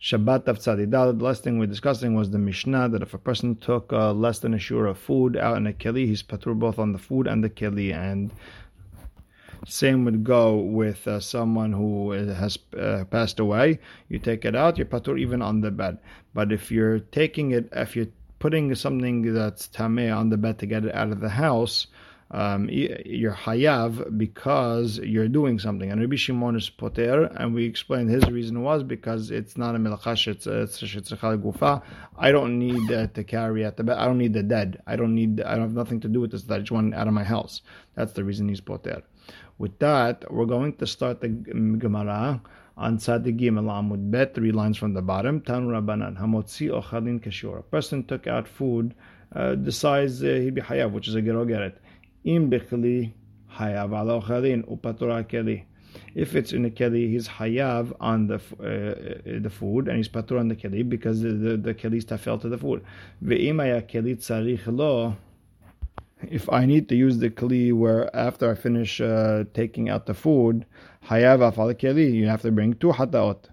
Shabbat of Tzadidal, the last thing we're discussing was the Mishnah that if a person took uh, less than a shur of food out in a keli, he's patur both on the food and the keli. And same would go with uh, someone who has uh, passed away. You take it out, you're patur even on the bed. But if you're taking it, if you're putting something that's tameh on the bed to get it out of the house, um, you're hayav because you're doing something. And Rabbi Shimon is poter, and we explained his reason was because it's not a melachash, it's a gufa. I don't need uh, to carry at the bed. I don't need the dead. I don't need. I don't have nothing to do with this. I just want out of my house. That's the reason he's poter. With that, we're going to start the Gemara on Tzadi Gimel Amud Bet, three lines from the bottom. Tan Rabbanan Hamotzi Ochalin Kashur. A person took out food, uh, decides uh, he'd be hayav, which is a gerogeret. Im bechli hayav upatura keli. If it's in a keli, he's hayav on the uh, the food, and he's patur on the keli because the the, the keli fell to the food. Keli tzarich lo. If I need to use the keli where after I finish uh, taking out the food, hayav afal keli, you have to bring two hataot.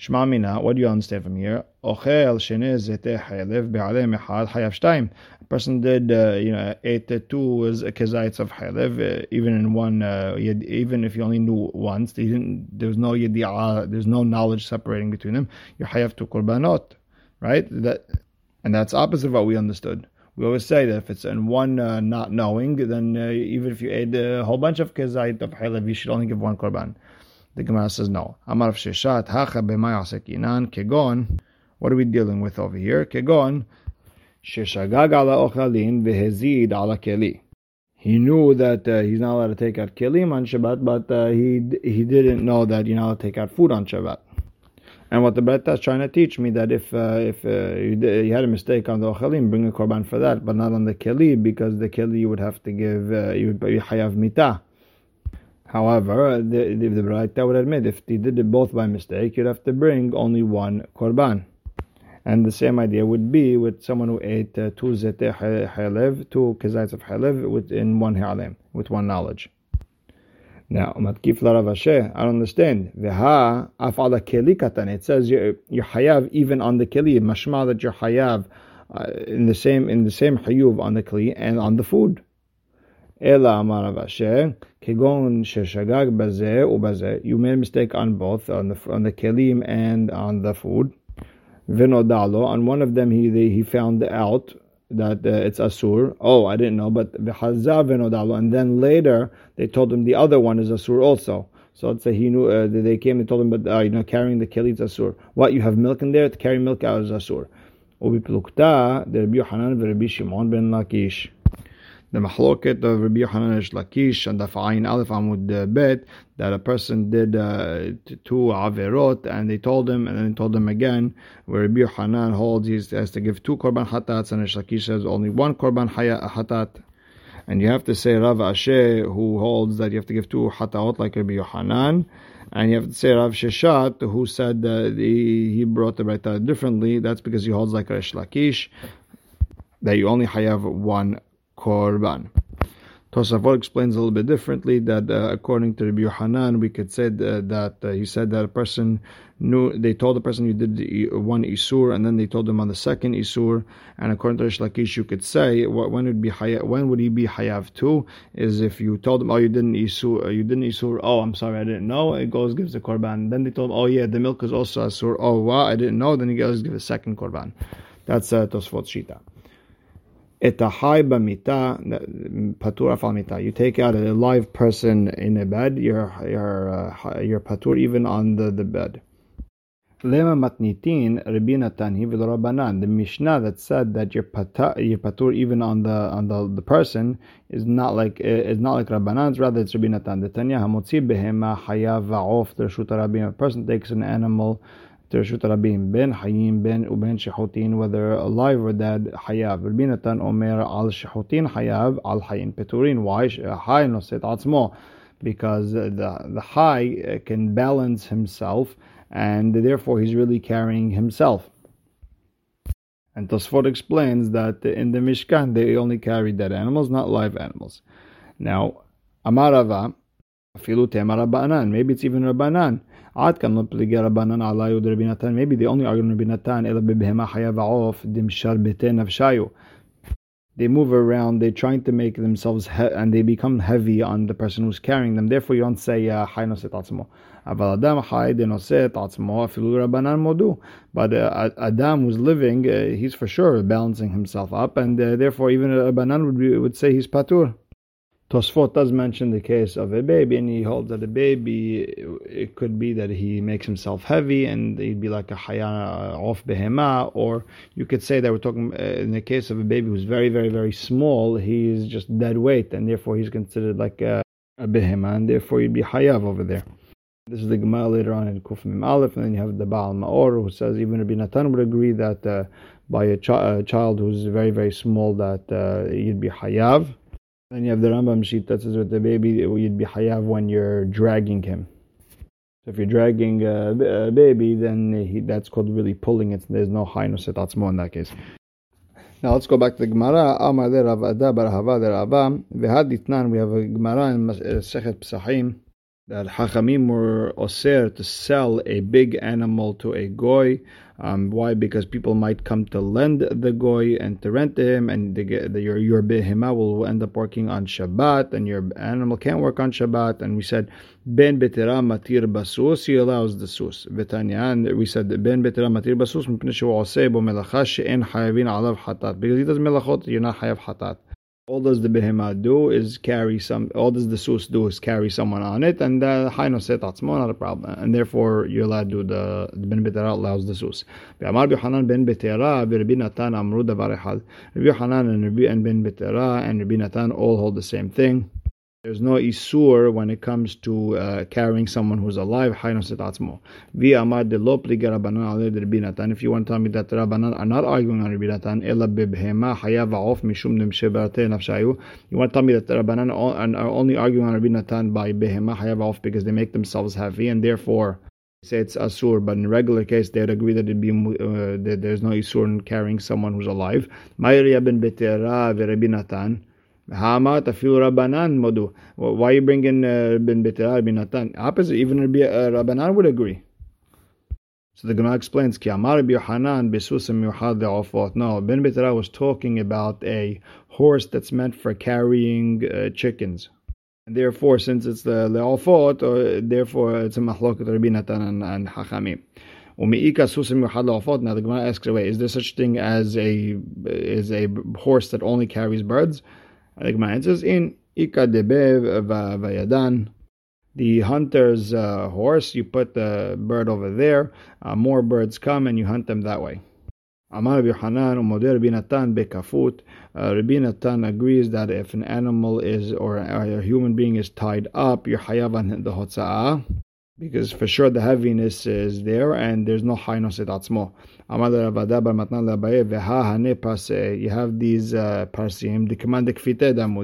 Shma mina, what do you understand from here? Ochel sheneh zete haylev be'aleh mechad hayav shtayim person did, uh, you know, ate two was a of chaylev, uh, even in one, uh, even if you only knew once, they didn't, there was no yedi'ah, there's no knowledge separating between them. You have to korbanot, right? That, and that's opposite of what we understood. We always say that if it's in one uh, not knowing, then uh, even if you ate a whole bunch of kezayit of chaylev, you should only give one korban. The Gemara says no. Amar sheshat hacha b'may kegon. What are we dealing with over here? Kegon Sheshagag ala ochalin vehezid ala keli. He knew that uh, he's not allowed to take out kelim on Shabbat, but uh, he he didn't know that you're not allowed to take out food on Shabbat. And what the Bretta is trying to teach me that if uh, if uh, you, you, had a mistake on the ochalim, bring a korban for that, but not on the keli, because the keli you would have to give uh, you would be hayav mitah. However, the the, the Bretta would admit if he did it both by mistake, you'd have to bring only one korban. And the same idea would be with someone who ate uh, two zete halev, two kezayis of halev within one halem, with one knowledge. Now, matkif la I don't understand. Veha afala keli katan. It says you're, you're hayav even on the keli. Mashma that you're hayav uh, in the same in the same hayuv on the keli and on the food. Ela amar Rav Ashe, kegon sheshagag baze ubaze. You made a mistake on both, on the on the kelim and on the food. Vinodalo. On one of them, he he found out that uh, it's asur. Oh, I didn't know, but v'chazah vinodalo. And then later they told him the other one is asur also. So it's say he knew uh, they came and told him, but uh, you know, carrying the kelit asur. What you have milk in there to carry milk out is asur. Ubi plukta, the Rabbi Yohanan v'Rabbi Shimon ben Lakish the mahloket of Rabbi Yochanan Reish Lakish and the Fa'ayin Aleph Amud Bet that a person did uh, two averot and they told him and then told him again where Rabbi Yochanan holds he has to give two korban hatats and Reish Lakish says only one korban hatat. And you have to say Rav Ashe who holds that you have to give two hataot like Rabbi Yochanan. And you have to say Rav Sheshat, who said that he, he brought the Baita differently. That's because he holds like a Lakish, that you only have one korban. Tosafot explains a little bit differently that uh, according to Rabbi Yohanan, we could say that, that uh, he said that a person knew, they told the person you did one Isur and then they told him on the second Isur. And according to Rish Lakish, you could say when would be when would he be Hayav too? Is if you told him, oh, you didn't Isur, uh, you didn't Isur, oh, I'm sorry, I didn't know. It goes, gives the Korban. Then they told him, oh, yeah, the milk is also Asur. Oh, wow, I didn't know. Then he goes, give a second Korban. That's uh, Tosfot Shita et high bamita patur afal You take out a live person in a bed, you're you're uh, you're patur even on the, the bed. Lema matnitin Rabbi The Mishnah that said that you're, pata, you're patur even on the on the, the person is not like is not like Rabbanan's. Rather, it's Rabbi Natan. The Tanya hamotzi behema hayav va'of. The Shuta A person takes an animal Tereshut Rabim ben Hayim ben Uben Shechotin, whether alive or dead, Hayav. Rabbi Natan Omer al Shechotin Hayav al Hayin Peturin. Why? Hay noset atzmo. Because the, the high can balance himself and therefore he's really carrying himself. And Tosfot explains that in the Mishkan they only carry dead animals, not live animals. Now, Amarava, Afilu tema Rabbanan. Maybe it's even Rabbanan. Ad kam lo pligya Rabbanan alay ud Rabbi Natan. Maybe the only argument on Rabbi Natan. Ela bebehema hayav aof dimshar bete nafshayu. They move around, they're trying to make themselves he- and they become heavy on the person who's carrying them. Therefore, you don't say, Hay no tatzmo. Aval adam de afilu Rabbanan modu. But uh, Adam who's living, uh, he's for sure balancing himself up, and uh, therefore, even Rabbanan would, be, would say he's patur. Tosfot does mention the case of a baby, and he holds that a baby, it could be that he makes himself heavy, and he'd be like a hayana off behema, or you could say that we're talking uh, in the case of a baby who's very, very, very small, he's just dead weight, and therefore he's considered like a, a behema, and therefore he'd be hayav over there. This is the Gemara later on in Kuf Mim Aleph, and then you have the Baal Maor who says even Rabbi Natan would agree that uh, by a, chi- a, child who's very, very small that uh, you'd be hayav. Then you have the Rambam that says with the baby you'd be hayav when you're dragging him. So if you're dragging a, a baby, then he, that's called really pulling it. There's no hainus etatzmo in that case. Now let's go back to the Gemara. Amar de Rav Ada bar Hava de itnan, we have a Gemara in uh, Sechet Pesachim that Hachamim were osir to sell a big animal to a goy. Um, why? Because people might come to lend the goy and to rent to him, and the, the, your your behema will end up working on Shabbat, and your animal can't work on Shabbat. And we said ben betera matir basus, he allows the sus. And we said ben betera matir basus mipnei shu oseh bo melacha she'en hayavin alav hatat, because he does melachot, you're not hayav hatat all does the behemah do is carry some. All does the sus do is carry someone on it, and the hayno set atzmo not a problem, and therefore you're allowed to do the ben betera allows the sus. Amar Hanan ben betera Rabbi Natan amru davar echad. Rabbi Hanan and Rabbi and ben betera and Rabbi Natan all hold the same thing. There's no isur when it comes to uh, carrying someone who's alive. Rabbanan If you want to tell me that rabbanan are not arguing on Rabbi Natan. You want to tell me that rabbanan are only arguing on Rabbi Natan by behema hayav off because they make themselves heavy and therefore say it's asur, but in regular case they'd agree that it be uh, that there's no isur in carrying someone who's alive. Ma'ir ben betera Rabbi Natan. Hamat Rabbanan modu. Why are you bringing uh, Ben Betera Rabbi Natan? Opposite, even Rabbi, uh, Rabbanan would agree. So the Gemara explains, Ki Amar Rabbi Yohanan besusim yuhad ofot. No, Ben Betera was talking about a horse that's meant for carrying uh, chickens. And therefore, since it's the le'ofot, uh, therefore it's a mahlokat Rabbi Natan and, and Hachamim. Now the Gemara asks, wait, is there such thing as a is a horse that only carries birds? The Gemara answers in Ikadebev Vayadan. The hunter's uh, horse, you put the bird over there, uh, more birds come and you hunt them that way. Amar Yohanan Umoder Rabbi Natan Bekafut. Uh, Rabbi Natan agrees that if an animal is or a human being is tied up, you're hayavan the hotza'ah because for sure the heaviness is there and there's no highness at atzmo. You have these uh, parsim, the command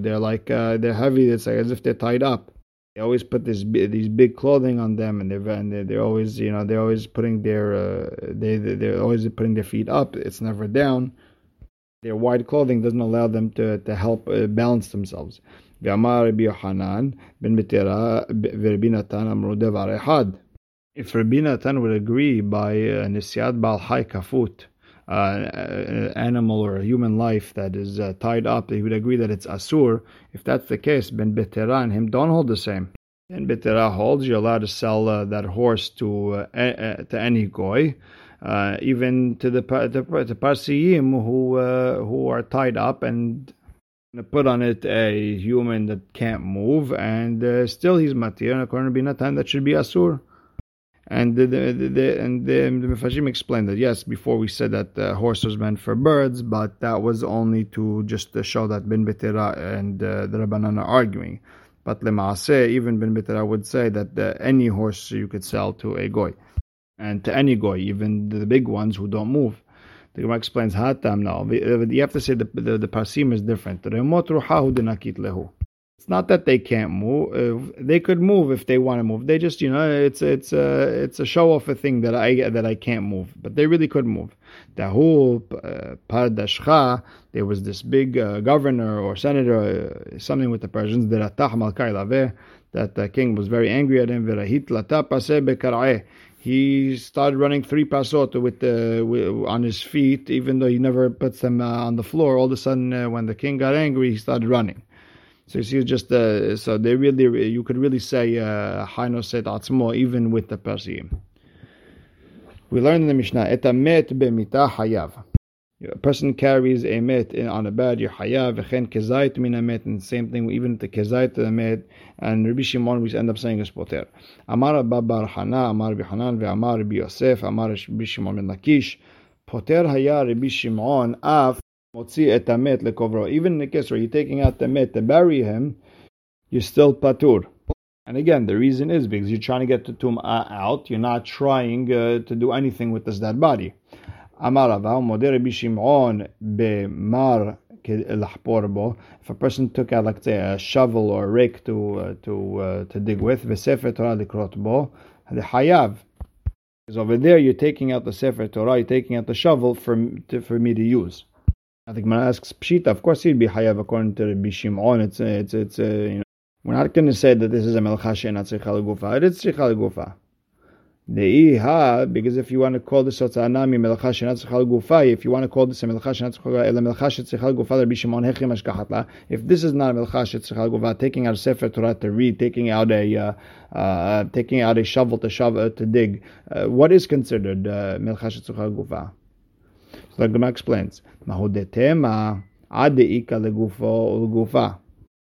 they're like uh, they're heavy. It's like as if they're tied up. They always put this these big clothing on them, and they're and they're always you know they're always putting their uh, they they're always putting their feet up. It's never down. Their wide clothing doesn't allow them to to help uh, balance themselves. If Rabbi Natan would agree by nesiat bal haykafut, uh, animal or human life that is uh, tied up, he would agree that it's asur. If that's the case, ben Betira and him don't hold the same. Ben Betira holds you're allowed to sell uh, that horse to uh, uh, to any goy. Uh, even to the the to who who are tied up and put on it a human that can't move, and uh, still he's matir, and according to Binatan, that should be asur. And the, the, the and the, the explained that yes, before we said that the horse was meant for birds, but that was only to just to show that Ben Betera and uh, the Rabbanan are arguing. But Lemaase, even Ben Betera would say that uh, any horse you could sell to a goy, and to any goy, even the big ones who don't move. The Gemara explains Hatam now. You have to say the the, the pasim is different. It's not that they can't move. They could move if they want to move. They just, you know, it's it's a it's a show off a thing that I that I can't move, but they really could move. Dahu Pardashcha, there was this big uh, governor or senator, uh, something with the Persians, that that the king was very angry at him. He started running three pasot with the with, on his feet, even though he never puts them uh, on the floor. All of a sudden, uh, when the king got angry, he started running. So you see, just uh, so they really, you could really say Haino set atzmo even with the pasim. We learned in the Mishnah, et met b'mita hayav. A person carries a met on a bed, you're hayav, kezait min met, and same thing, even the kezait met, and Rabbi Shimon, we end up saying is poter. Amar Babar Hana, Amar Bihanan, ve'amar Rabbi Yosef, Amar Rabbi Shimon ben Lakish, poter haya Rabbi Shimon, af, motzi et met lekovro. Even in the case where you're taking out the met to bury him, you're still patur. And again, the reason is because you're trying to get the tum'ah out. You're not trying uh, to do anything with this dead body. If a person took out, like say, a shovel or a rake to uh, to uh, to dig with, v'sefer Torah the hayav. Because over there you're taking out the sefer Torah, you're taking out the shovel for to, for me to use. I think when I ask Pshita, of course he'd be hayav according to Rabbi Shimon. It's it's it's uh, you know we're not going to say that this is a melcha she'ena tzricha legufa. It is tzricha because if you want to call this anami melcha she'ena tzricha legufa, if you want to call this a melcha she'ena tzricha ela melcha she'tzricha legufa, Rabbi Shimon hechim ashkachatla. If this is not a melcha she'tzricha legufa, taking out a sefer Torah to read, taking out a uh, uh, taking out a shovel to shovel to dig, uh, what is considered uh, melcha she'tzricha legufa? So the Gemara explains, mahudetema ad deika legufo legufa.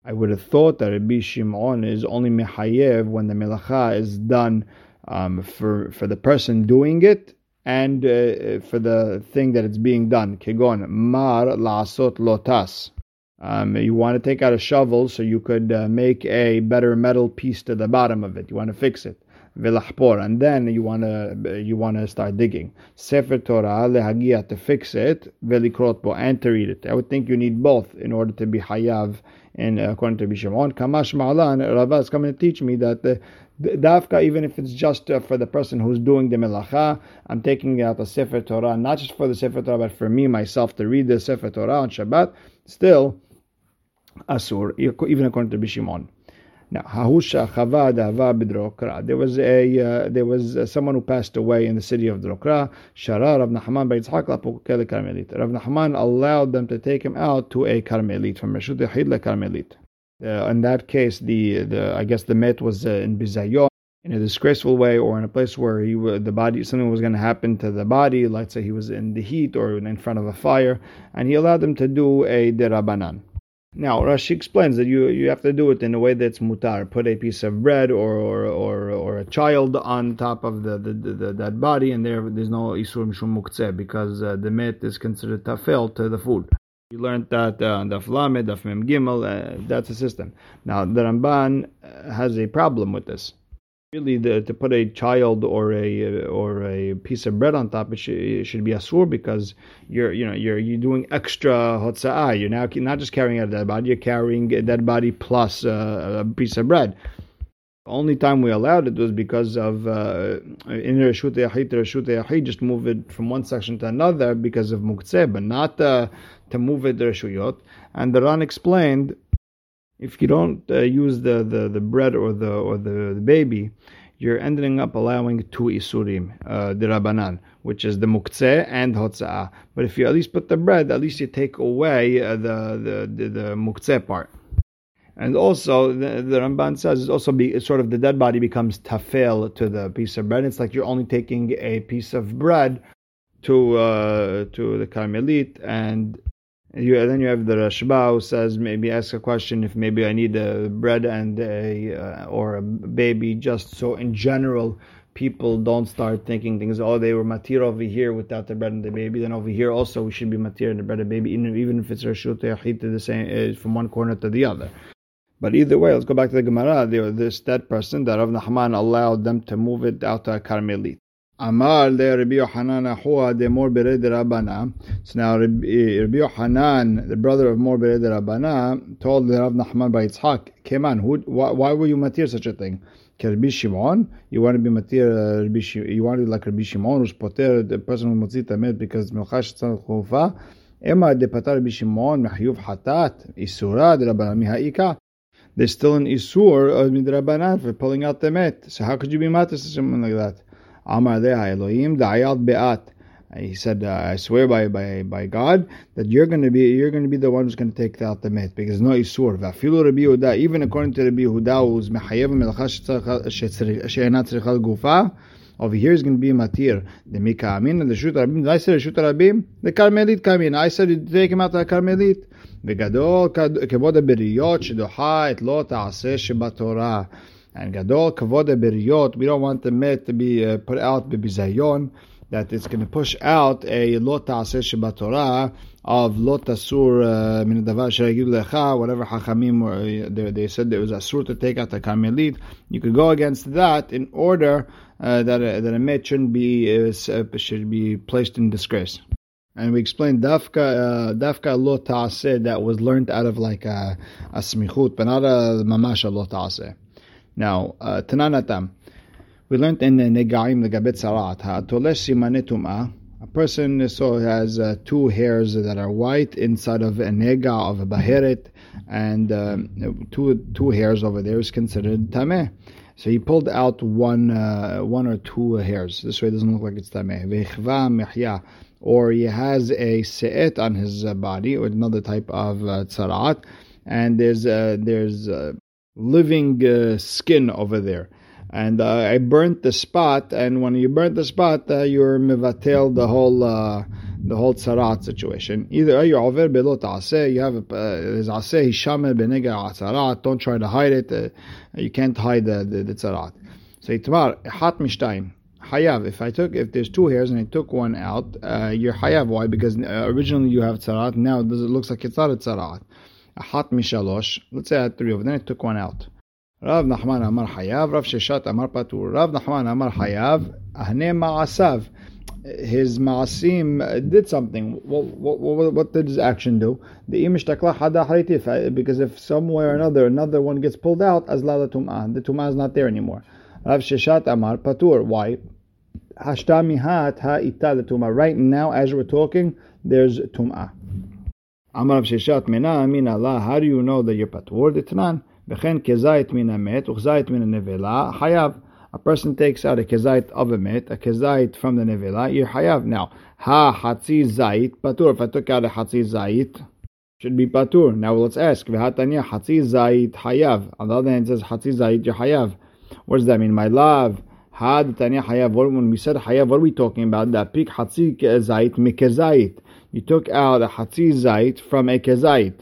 I would have thought that Rabbi Shimon is only mehayev when the melacha is done um, for for the person doing it and uh, for the thing that it's being done. Kegon mar lasot lotas. Um, you want to take out a shovel so you could uh, make a better metal piece to the bottom of it. You want to fix it velachpor, and then you want to you want to start digging. Sefer Torah lehagia to fix it, velikrot bo and to read it. I would think you need both in order to be hayav. And uh, according to Bishimon, Kamash Ma'alan, Rava is coming to teach me that dafka, even if it's just uh, for the person who's doing the melacha, I'm taking out the Sefer Torah, not just for the Sefer Torah, but for me myself to read the Sefer Torah on Shabbat. Still, asur, even according to Bishimon. Now, Hahusha Chava Dava Bidrokra. There was a uh, there was uh, someone who passed away in the city of Drokra. Shara Rav Nachman Beitzhak Lapukel Karmelit. Rav Nachman allowed them to take him out to a Karmelit from Reshut Yechid Karmelit. Uh, in that case, the, the I guess the met was uh, in Bizayon in a disgraceful way or in a place where he the body something was going to happen to the body. Let's say he was in the heat or in front of a fire, and he allowed them to do a derabanan. Now Rashi explains that you you have to do it in a way that's mutar. Put a piece of bread or or or, or a child on top of the, the, the, the that body, and there there's no isur mishum muktzeh because uh, the met is considered tafel to the food. You learned that uh, Daf Lamed, Daf Mem Gimel. Uh, that's a system. Now the Ramban uh, has a problem with this really the, to put a child or a or a piece of bread on top it should, it should be asur because you're you know you're you're doing extra hotza'ah you're now not just carrying a dead body you're carrying a dead body plus uh, a piece of bread the only time we allowed it was because of uh, in Reshut Yahid to Reshut Yahid, just move it from one section to another because of Muktzeh, but not uh, to move it Reshuyot. And the Ran explained if you don't uh, use the, the, the bread or the or the, the baby, you're ending up allowing two isurim, uh, rabbanan, which is the muktzeh and hotza'ah. But if you at least put the bread, at least you take away uh, the, the, the, the muktzeh part. And also, the, the Ramban says it's also be, sort of the dead body becomes tafel to the piece of bread. It's like you're only taking a piece of bread to uh, to the karmelit, and you, then you have the Rashba who says maybe ask a question if maybe I need a bread and a uh, or a baby just so in general people don't start thinking things oh they were matir over here without the bread and the baby then over here also we should be matir and the bread and baby even, even if it's Rashut the same uh, from one corner to the other. But either way, let's go back to the Gemara. There, this dead person that Rav Nachman allowed them to move it out to a Carmelit. Amar le Rabbi Yohanan Ahua de Mor Bered Rabbana. So now Rabbi Yohanan, the brother of Mor Bered Rabbana, told the Rav Nachman by Yitzhak, Keman, who, why, why were you matir such a thing? Rabbi Shimon, you want to be matir, uh, Rabbi Shimon, you want to be like Rabbi Shimon, who's poter, the person who motzit tamet because melchash tzan chufa. Ema de patar Rabbi Shimon, mehayuv hatat, isura de Rabbana mihaika. There's still an isur of midrabanan for pulling out the met. So how could you be matis to someone like that? Amar Elohim da'ayat be'at. He said, uh, "I swear by, by by God that you're going to be you're going to be the one who's going to take out the met because no isur. Even according to Rabbi Yehuda, who's mechayev tzrichal gufa." Over here is going to be matir. The mika amin and the shut rabim. I said shut rabim. The karmelit kamin. I said take him out the karmelit. וגדול כבוד הבריות שדוחה את לא תעשה שבתורה. And gadol kavod beriyot, we don't want the met to be uh, put out bibizayon, that it's going to push out a lot ta'aseh Torah of lot asur uh, min davar lecha, whatever hachamim uh, they, they said there was asur to take out the karmelit. You could go against that in order uh, that a, that a met shouldn't be uh, should be placed in disgrace. And we explained dafka uh, dafka lo ta'aseh that was learned out of like a, a smichut, but not a mamash lo. Now, uh, Tananatam. We learned in the Negaim the Gabet Sarat, Ha'atolesh Simane A person so has uh, two hairs that are white inside of a nega of a baheret, and um, two two hairs over there is considered tameh. So he pulled out one uh, one or two hairs. This way it doesn't look like it's tameh. Or he has a se'et on his body, or another type of uh, and there's uh, there's uh, living uh, skin over there. And uh, I burnt the spot, and when you burnt the spot, uh, you're mivatel the whole uh, the whole tzarat situation. Either you're over belot aseh, you have a there's aseh hishamel benega tzarat. Don't try to hide it. Uh, you can't hide the the, the tzarat. So itmar hat mishtayim hayav. If I took, if there's two hairs and I took one out, uh, you're hayav. Why? Because uh, originally you have tzarat. Now it looks like it's not a tzarat. Ahat mishalosh. Let's say I had three of them. I took one out. Rav Nachman Amar Hayav. Rav Sheshat Amar Patur. Rav Nachman Amar Hayav. Ahne Ma'asav. His Ma'asim uh, did something. What, what, what, what, did his action do? The hada. Because if somewhere or another another one gets pulled out, as la. The tum'ah is not there anymore. Rav Sheshat Amar Patur. Why? Hashta mihat ha'ita tum'ah. Right now, as we're talking, there's tum'ah. Amar Rav Sheshat Mena Min Allah. How do you know that you're patur? Ditnan. V'chen kezait min amet uchzayit min nevela hayav. A person takes out a kezayit of a met, a kezayit from the nevela, you're hayav. Now, ha hatzi zait patur. If I took out a hatzi zayit, should be patur. Now let's ask, v'hatanya hatzi zait hayav. On the other hand, it says hatzi zayit, you're hayav. What does that mean? My love. Had tanya hayav. When we said hayav, what are we talking about? That pik hatzi zait mikezayit you took out a hatzi zait from a kezait.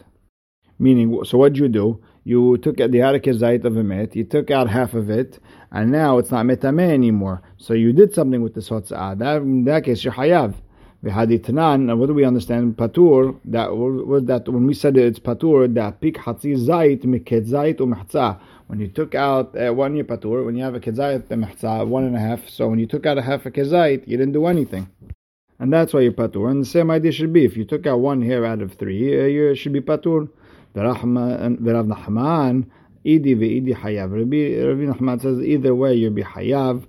Meaning, so what did you do? You took out the a kezait of a met, you took out half of it, and now it's not metame anymore. So you did something with the sotzah. That, in that case, you're hayav. V'haditnan, what do we understand? Patur, that was that when we said it's patur, that pik hatzi zait mikezait umehtzah. When you took out uh, one year patur, when you have a kezait mehtzah, one and a half. So when you took out a half a kezait, you didn't do anything and that's why you're patur. And the same idea should be if you took out one hair out of three, uh, you should be patur. V'Rav Nachman, idi ve'idi hayav. Rabbi, Rabbi Nachman says either way you'll be hayav.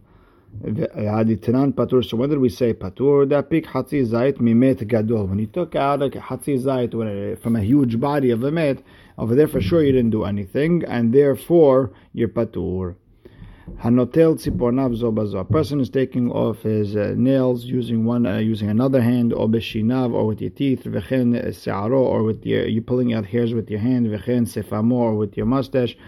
Haditanan patur. So when did we say patur? That pik hatzi zayit mimet gadol. When you took out a hatzi zayit from a huge body of a met, over there for sure you didn't do anything, and therefore you're patur. Hanotel tzipornav zobazo. A person is taking off his uh, nails using one, uh, using another hand, or beshinav, or with your teeth, v'chen se'aro, or with your, you pulling out hairs with your hand, v'chen sefamo, or with your mustache,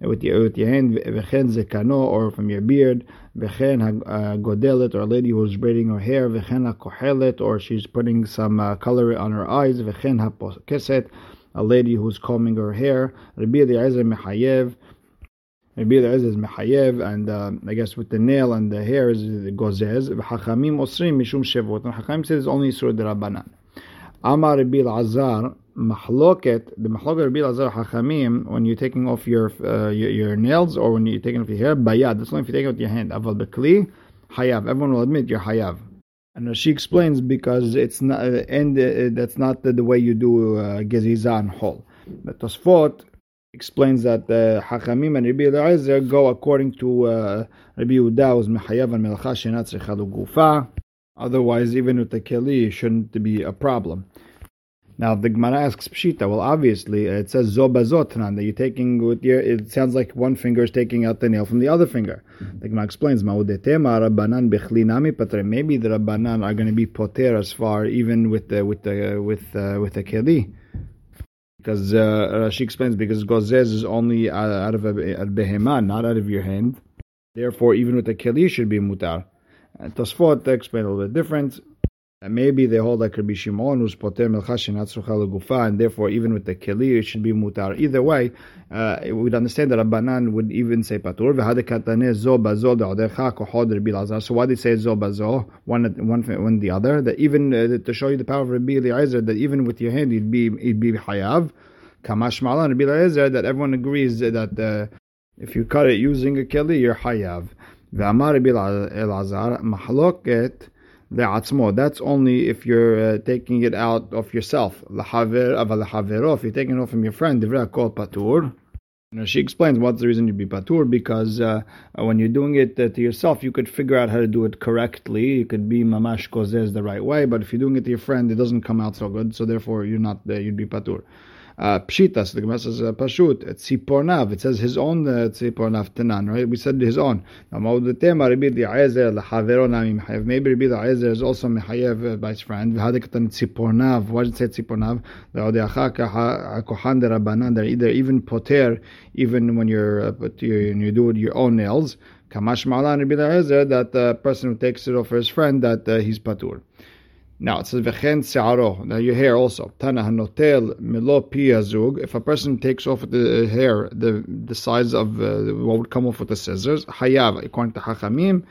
with your with your hand, v'chen zekano, or from your beard, v'chen godelet, or a lady who's braiding her hair, v'chen hakohelet, or she's putting some uh, color on her eyes, v'chen hapokeset, a lady who's combing her hair. Rabbi Eliezer mechayev. Maybe there is is mechayev, and uh, I guess with the nail and the hair is gozez. V'chachamim osrim mishum shevot. And Chachamim says only sur derabanan. Amar Rabbi Azar mahloket. The mahloket Rabbi Azar Chachamim when you're taking off your, uh, your, your nails or when you're taking off your hair bayad. That's only if you're taking off your hand. Aval bekli hayav. Everyone will admit you're hayav. And she explains because it's not and uh, that's not the, the, way you do uh, geziza and hol. But Tosfot explains that the uh, Hachamim and Rabbi Eliezer go according to uh, Rabbi was mechayav and melacha shenat gufa. Otherwise, even with the keli, shouldn't be a problem. Now the Gemara asks Pshita. Well, obviously it says zo bazotnan that you're taking with your. It sounds like one finger is taking out the nail from the other finger. Mm-hmm. The Gemara explains ma'udetema rabbanan bechlinami patre. Maybe the rabbanan are going to be poter as far even with the with the with uh, with the keli. Because uh, Rashi explains because gozez is only out of a, a behema, not out of your hand. Therefore, even with the keli should be mutar. And Tosfot explain a little bit different. And maybe they hold like Rabbi Shimon, who's poter melchashin gufa, and therefore even with the keli it should be mutar. Either way, uh, we'd understand that Rabbanan would even say patur. zo bazo kohod So why did they say zo bazo one one one the other? That even uh, to show you the power of Rabbi Eliezer, that even with your hand you'd be you'd be hayav. Kamash malan Rabbi Eliezer that everyone agrees that uh, if you cut it using a keli you're hayav. Ve'amar Rabbi Elazar mahloket. That's only if you're uh, taking it out of yourself. If you're taking it off from your friend, the Vra call patur. She explains what's the reason you be patur because uh, when you're doing it uh, to yourself, you could figure out how to do it correctly. You could be mamash kozez the right way, but if you're doing it to your friend, it doesn't come out so good. So therefore, you're not uh, you'd be patur uh, pshitas. The Gemara says uh, pashut. Tzipornav. It says his own uh, tzipornav tenan. Right? We said his own. Maybe Rabbi Eliezer is also mechayev uh, by his friend. V'hadekatan tzipornav. Why did it say tzipornav? They're either even poter, even when you're uh, when you do your own nails. Kamash ma'alan Rabbi Eliezer that the person who takes it off for his friend that uh, he's patur. Now it says v'chen se'aro. Now your hair also. Tana hanotel melo pi azug. If a person takes off the hair, the the size of uh, what would come off with the scissors, hayav. According to Hachamim,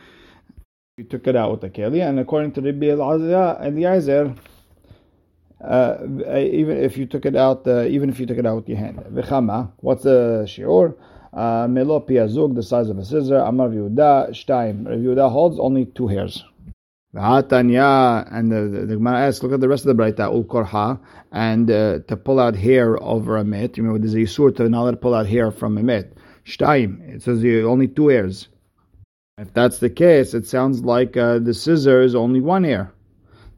you took it out with the keli, and according to Rabbi Eliezer, uh, even if you took it out, uh, even if you took it out with your hand. V'chama. What's the shiur? Uh, melo pi the size of a scissor. Amar Yehuda shtaim. Yehuda holds only two hairs. Tanya, and the, the, Gemara asks, look at the rest of the Braita, ul korha, and uh, to pull out hair over a met. Remember, there's a yisur to not pull out hair from a met. Shtaim, it says you only two hairs. If that's the case, it sounds like uh, the scissor is only one hair.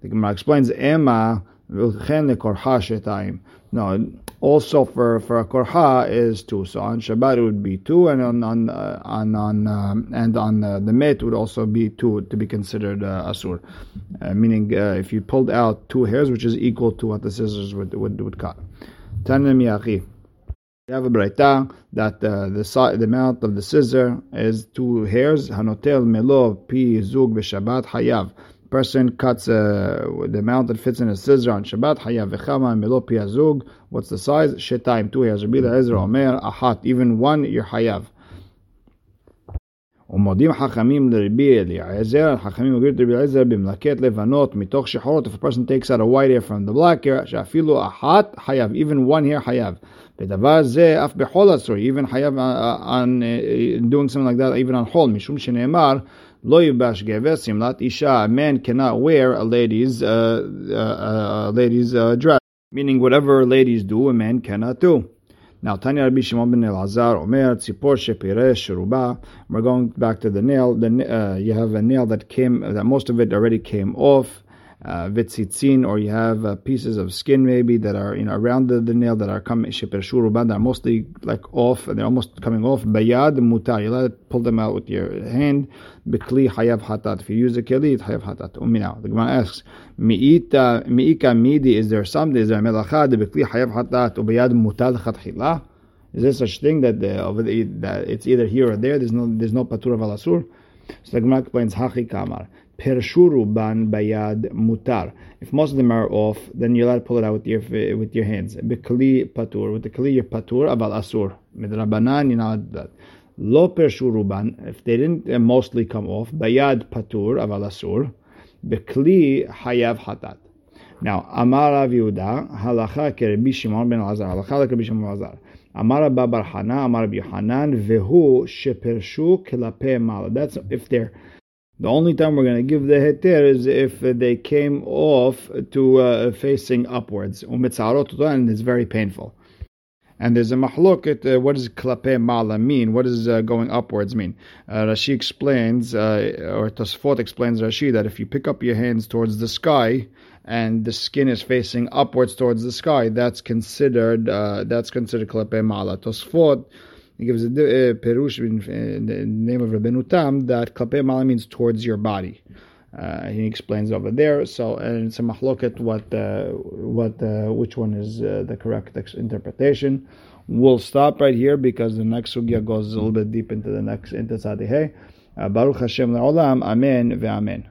The Gemara explains, Emma, vilchen lekorha shetaim. No, also for for a korha is two. So on Shabbat it would be two, and on on uh, on, on um, and on uh, the met would also be two to be considered uh, asur, uh, meaning uh, if you pulled out two hairs, which is equal to what the scissors would would, would cut. Tanem yachi. Have a breita that uh, the the amount of the scissor is two hairs. Hanotel melo pi zug b'Shabbat hayav person cuts uh, the amount that fits in a scissor on Shabbat, Hayav v'chama melo piazug. What's the size? Shetaim, two hairs. Rabbi Ezra Omer, ahat, even one, you're Hayav. ומודים חכמים לרבי אליעזר, חכמים אומרים לרבי אליעזר במלקט לבנות מתוך שחורות, if a person takes out a white hair from the black hair, שאפילו אחת חייב, even one hair חייב. ודבר זה אף בחול אסור, even חייב on uh, doing something like that, even on חול, משום שנאמר Lo yibash gever simlat isha. A man cannot wear a lady's uh, uh, uh, lady's uh, dress. Meaning, whatever ladies do, a man cannot do. Now, Tanya Rabbi Shimon ben Elazar Omer Tzipor Shepiresh Sheruba. We're going back to the nail. The, uh, you have a nail that came, that most of it already came off uh, vitzitzin, or you have uh, pieces of skin maybe that are you know around the, the nail that are coming sheper shuruban that are mostly like off and they're almost coming off. Bayad mutar, you let pull them out with your hand. Bikli hayav hatat. If you use a keli, it hayav hatat. Umina. The Gemara asks, miita miika midi. Is there something? Is there melacha? The bikli hayav hatat. Ubayad mutar chatchila. Is there such thing that the, that it's either here or there? There's no there's no patur of alasur. So the Gemara explains hachi kamar. Pershuru ban bayad mutar. If most of them are off, then you're allowed to pull it out with your with your hands. Bekli patur. With the kli, you're patur. Aval asur. Midrabanan, you're not that. Lo pershuru ban. If they didn't uh, mostly come off, bayad patur. Aval asur. Bekli hayav hatat. Now, Amar Rav Yehuda, halacha kerebi Shimon ben Lazar, halacha like Rabbi Shimon ben Lazar. Amar Babar Hana, Amar Rabbi Hanan, vehu shepershu kelape mal. That's if they're the only time we're going to give the heter is if they came off to uh, facing upwards. And it's very painful. And there's a mahloket, uh, what does klape mala mean? What does uh, going upwards mean? Uh, Rashi explains, uh, or Tosfot explains Rashi, that if you pick up your hands towards the sky, and the skin is facing upwards towards the sky, that's considered uh, that's considered klape mala. Tosfot he gives a uh, perush in, the name of Rabbeinu Tam that klape mala means towards your body. Uh, he explains over there. So and it's a mahloket what uh, what uh, which one is uh, the correct interpretation. We'll stop right here because the next sugya goes a little bit deep into the next into Tzadihei. Uh, Baruch Hashem la'olam. Amen ve'amen.